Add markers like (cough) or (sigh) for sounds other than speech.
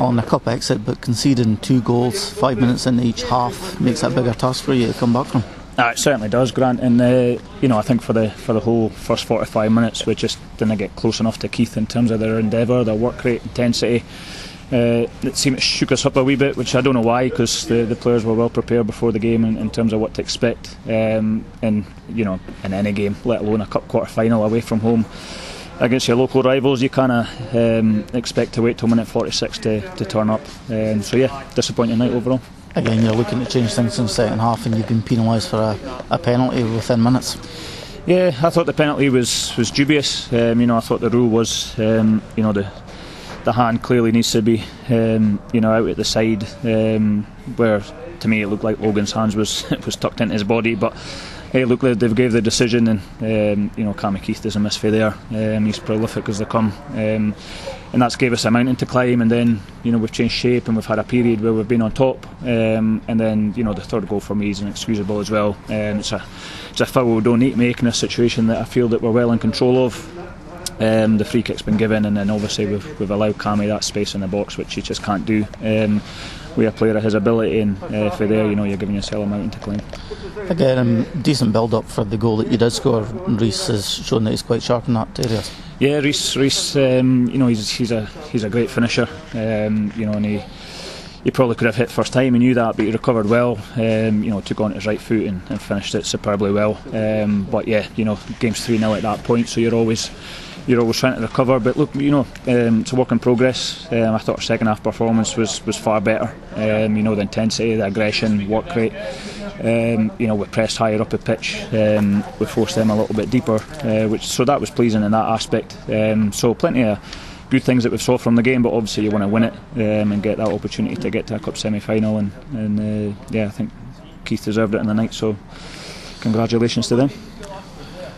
on the cup exit, but conceding two goals five minutes in each half makes that a bigger task for you to come back from. Uh, it certainly does, Grant. And uh, you know, I think for the for the whole first 45 minutes, we just didn't get close enough to Keith in terms of their endeavour, their work rate, intensity. Uh, it seemed it shook us up a wee bit, which I don't know why, because the, the players were well prepared before the game in, in terms of what to expect. Um, and you know, in any game, let alone a cup quarter final away from home against your local rivals, you kind of um, expect to wait till minute 46 to, to turn up. Um, so yeah, disappointing night overall. Again, you're looking to change things in the second half, and you've been penalised for a, a penalty within minutes. Yeah, I thought the penalty was was dubious. Um, you know, I thought the rule was, um, you know, the the hand clearly needs to be, um, you know, out at the side, um, where to me it looked like Logan's hands was (laughs) was tucked into his body, but hey, look, they've gave the decision, and um, you know, Cammy Keith doesn't miss for there. Um, he's prolific as they come, um, and that's gave us a mountain to climb. And then you know we've changed shape, and we've had a period where we've been on top. Um, and then you know the third goal for me is inexcusable as well. Um, it's a it's a foul we don't need to make in a situation that I feel that we're well in control of. Um, the free kick's been given, and then obviously we've, we've allowed Cammy that space in the box, which he just can't do. Um, with a player of his ability, and uh, for there, you know, you're giving yourself a mountain to climb. Again, um, decent build up for the goal that you did score. Reese has shown that he's quite sharp in that area. Yeah, Reese, Reese, um, you know, he's he's a he's a great finisher. Um, you know, and he he probably could have hit first time. He knew that, but he recovered well. Um, you know, took on his right foot and, and finished it superbly well. Um, but yeah, you know, game's three 0 at that point, so you're always you're always trying to recover. But look, you know, um, it's a work in progress. Um, I thought our second half performance was was far better. Um, you know, the intensity, the aggression, work rate. Um, you know, we pressed higher up the pitch. Um, we forced them a little bit deeper, uh, which so that was pleasing in that aspect. Um, so plenty of good things that we saw from the game, but obviously you want to win it and get that opportunity to get to a cup semi-final. And, and uh, yeah, I think Keith deserved it in the night. So congratulations to them.